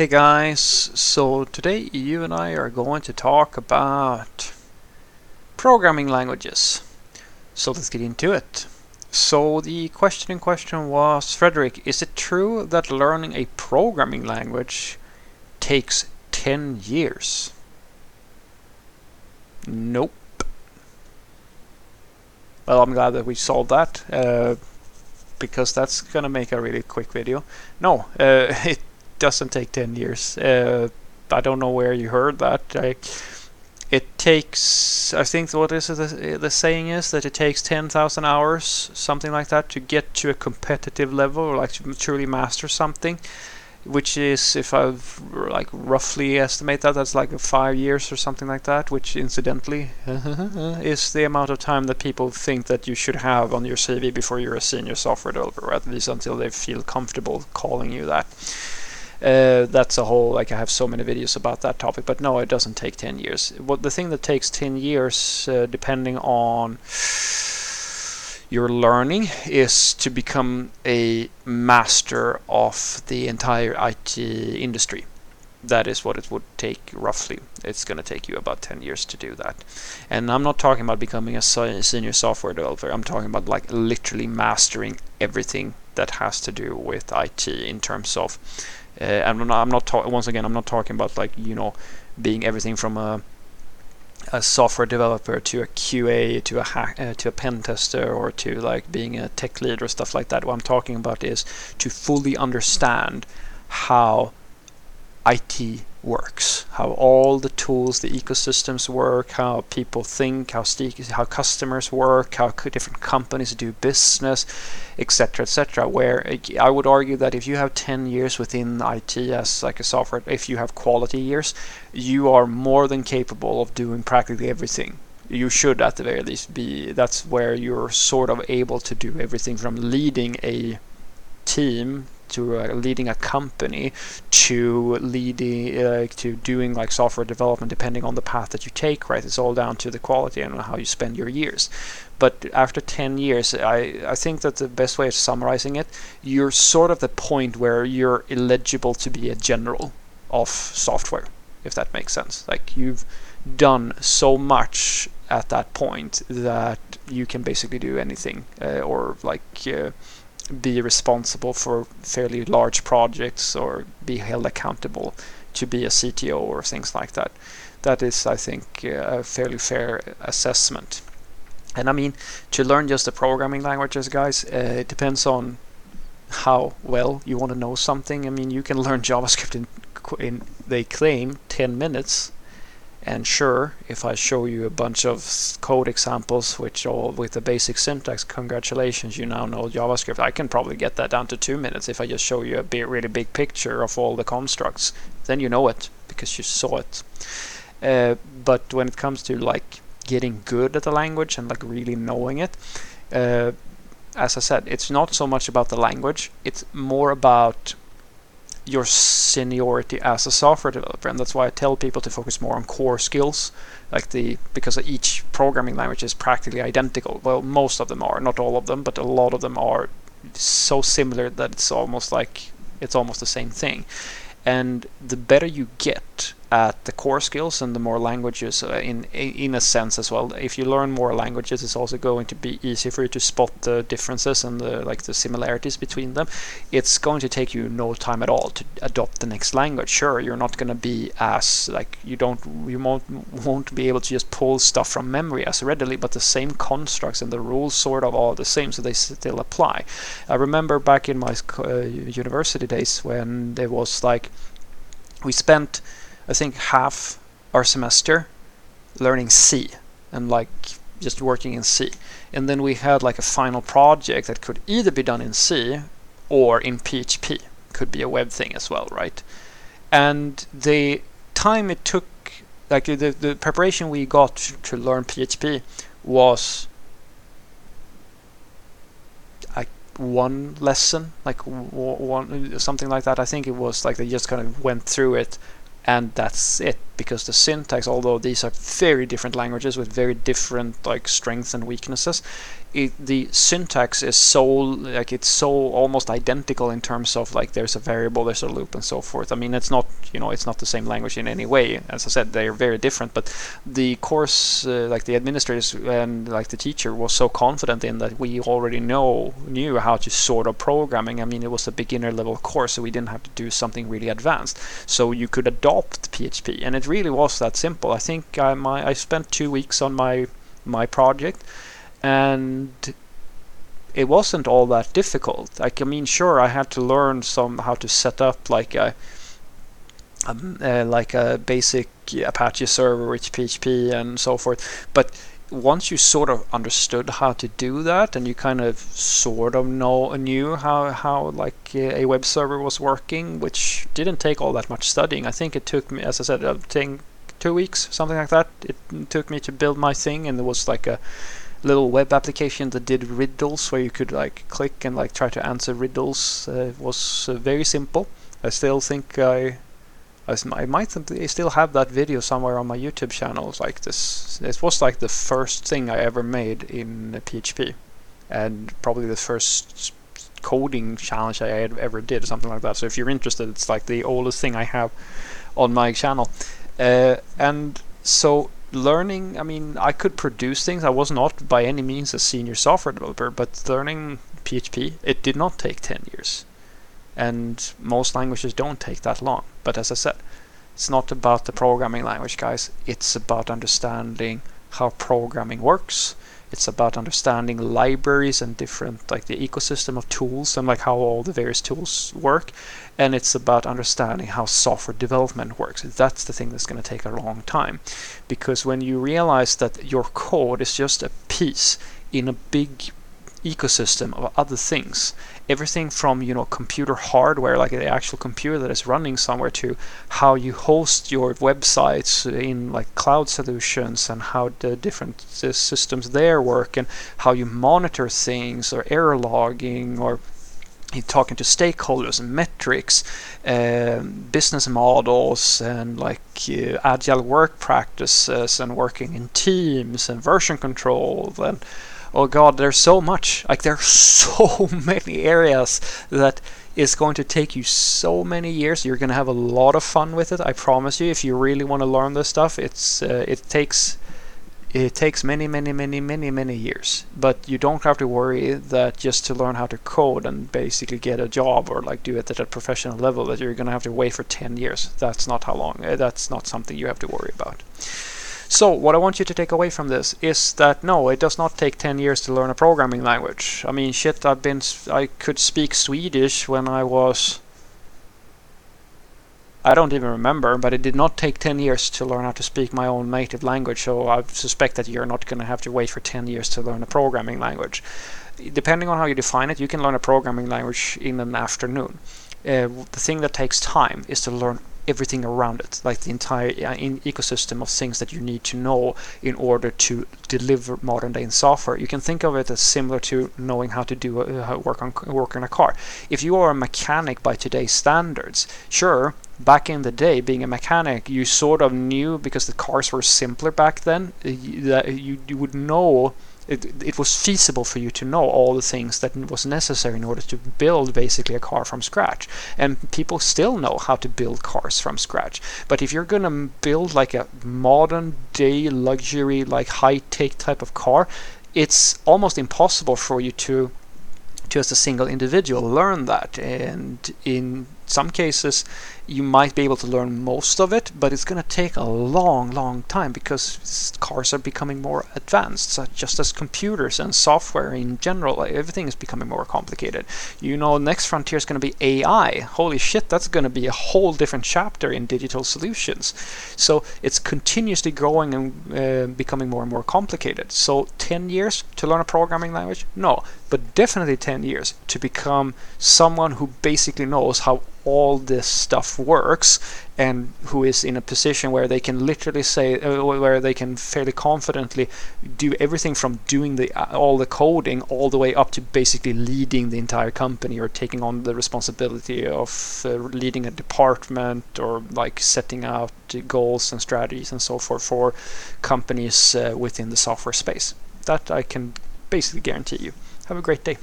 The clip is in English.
Hey guys, so today you and I are going to talk about programming languages. So let's get into it. So the question in question was, Frederick, is it true that learning a programming language takes 10 years? Nope. Well, I'm glad that we solved that. Uh, because that's gonna make a really quick video. No, uh, it doesn't take 10 years. Uh, I don't know where you heard that. I, it takes, I think, what is it, the, the saying is that it takes 10,000 hours, something like that, to get to a competitive level or like to truly master something. Which is, if I like roughly estimate that, that's like five years or something like that. Which, incidentally, is the amount of time that people think that you should have on your CV before you're a senior software developer, at least until they feel comfortable calling you that. Uh, that's a whole like I have so many videos about that topic, but no, it doesn't take 10 years. What the thing that takes 10 years, uh, depending on your learning, is to become a master of the entire IT industry. That is what it would take roughly. It's going to take you about 10 years to do that. And I'm not talking about becoming a senior software developer. I'm talking about like literally mastering everything that has to do with IT in terms of uh, I'm not, I'm not once again I'm not talking about like you know being everything from a a software developer to a QA to a hack, uh, to a pen tester or to like being a tech lead or stuff like that. What I'm talking about is to fully understand how IT works, how all the tools, the ecosystems work, how people think, how how customers work, how different companies do business, etc., etc. Where I would argue that if you have 10 years within IT as like a software, if you have quality years, you are more than capable of doing practically everything. You should at the very least be. That's where you're sort of able to do everything from leading a team to uh, leading a company to leading uh, to doing like software development depending on the path that you take right? It's all down to the quality and how you spend your years. But after 10 years I, I think that the best way of summarizing it you're sort of the point where you're eligible to be a general of software if that makes sense. Like you've done so much at that point that you can basically do anything uh, or like uh, be responsible for fairly large projects or be held accountable to be a CTO or things like that. That is, I think, a fairly fair assessment. And I mean, to learn just the programming languages, guys, uh, it depends on how well you want to know something. I mean, you can learn JavaScript in, in they claim 10 minutes, and sure, if I show you a bunch of code examples which all with the basic syntax, congratulations, you now know JavaScript. I can probably get that down to two minutes if I just show you a big, really big picture of all the constructs. Then you know it because you saw it. Uh, but when it comes to like getting good at the language and like really knowing it, uh, as I said, it's not so much about the language. It's more about your seniority as a software developer and that's why I tell people to focus more on core skills like the because each programming language is practically identical. Well most of them are not all of them but a lot of them are so similar that it's almost like it's almost the same thing. And the better you get at the core skills and the more languages uh, in in a sense as well. If you learn more languages it's also going to be easy for you to spot the differences and the like the similarities between them. It's going to take you no time at all to adopt the next language. Sure you're not going to be as like you don't you won't won't be able to just pull stuff from memory as readily but the same constructs and the rules sort of are the same so they still apply. I remember back in my uh, university days when there was like we spent I think half our semester learning C and like just working in C. And then we had like a final project that could either be done in C or in PHP. Could be a web thing as well, right? And the time it took, like the, the preparation we got to learn PHP was like one lesson, like one something like that. I think it was like they just kind of went through it and that's it because the syntax, although these are very different languages with very different like strengths and weaknesses, it, the syntax is so like it's so almost identical in terms of like there's a variable, there's a loop, and so forth. I mean, it's not you know it's not the same language in any way. As I said, they are very different. But the course, uh, like the administrators and like the teacher, was so confident in that we already know knew how to sort of programming. I mean, it was a beginner level course, so we didn't have to do something really advanced. So you could adopt PHP, and it really was that simple. I think I my I spent two weeks on my my project and it wasn't all that difficult. Like I mean, sure, I had to learn some how to set up like a um, uh, like a basic Apache server with PHP and so forth. But once you sort of understood how to do that, and you kind of sort of know knew how how like a web server was working, which didn't take all that much studying. I think it took me, as I said, I think two weeks, something like that. It took me to build my thing, and it was like a little web application that did riddles where you could like click and like try to answer riddles uh, was uh, very simple. I still think I, I, might still have that video somewhere on my YouTube channel. Like this, it was like the first thing I ever made in PHP, and probably the first coding challenge I ever did, or something like that. So if you're interested, it's like the oldest thing I have on my channel, uh, and so learning, I mean, I could produce things. I was not by any means a senior software developer, but learning PHP, it did not take 10 years. And most languages don't take that long. But as I said, it's not about the programming language, guys. It's about understanding how programming works it's about understanding libraries and different like the ecosystem of tools and like how all the various tools work and it's about understanding how software development works that's the thing that's going to take a long time because when you realize that your code is just a piece in a big ecosystem of other things. Everything from you know computer hardware, like the actual computer that is running somewhere, to how you host your websites in like cloud solutions, and how the different uh, systems there work, and how you monitor things, or error logging, or talking to stakeholders and metrics, uh, business models, and like uh, agile work practices, and working in teams, and version control, and oh god, there's so much. Like there's so many areas that is going to take you so many years. You're going to have a lot of fun with it. I promise you. If you really want to learn this stuff, it's uh, it takes it takes many, many, many, many, many years. But you don't have to worry that just to learn how to code and basically get a job or like do it at a professional level that you're going to have to wait for 10 years. That's not how long. Uh, that's not something you have to worry about. So what I want you to take away from this is that no, it does not take 10 years to learn a programming language. I mean, shit, I've been I could speak Swedish when I was I don't even remember, but it did not take 10 years to learn how to speak my own native language, so I suspect that you're not going to have to wait for 10 years to learn a programming language. Depending on how you define it, you can learn a programming language in an afternoon. Uh, the thing that takes time is to learn everything around it, like the entire uh, ecosystem of things that you need to know in order to deliver modern day software. You can think of it as similar to knowing how to do uh, work on work on a car. If you are a mechanic by today's standards, sure, back in the day, being a mechanic, you sort of knew because the cars were simpler back then uh, that you, you would know it, it was feasible for you to know all the things that was necessary in order to build basically a car from scratch. And people still know how to build cars from scratch. But if you're going to build like a modern day luxury, like high tech type of car, it's almost impossible for you to to as a single individual learn that and in some cases you might be able to learn most of it, but it's going to take a long, long time because cars are becoming more advanced, so just as computers and software in general. Everything is becoming more complicated. You know, next frontier is going to be AI. Holy shit, that's going to be a whole different chapter in digital solutions. So it's continuously growing and uh, becoming more and more complicated. So 10 years to learn a programming language? No, but definitely 10 years to become someone who basically knows how all this stuff works and who is in a position where they can literally say uh, where they can fairly confidently do everything from doing the uh, all the coding all the way up to basically leading the entire company or taking on the responsibility of uh, leading a department or like setting out goals and strategies and so forth for companies uh, within the software space. That I can basically guarantee you. Have a great day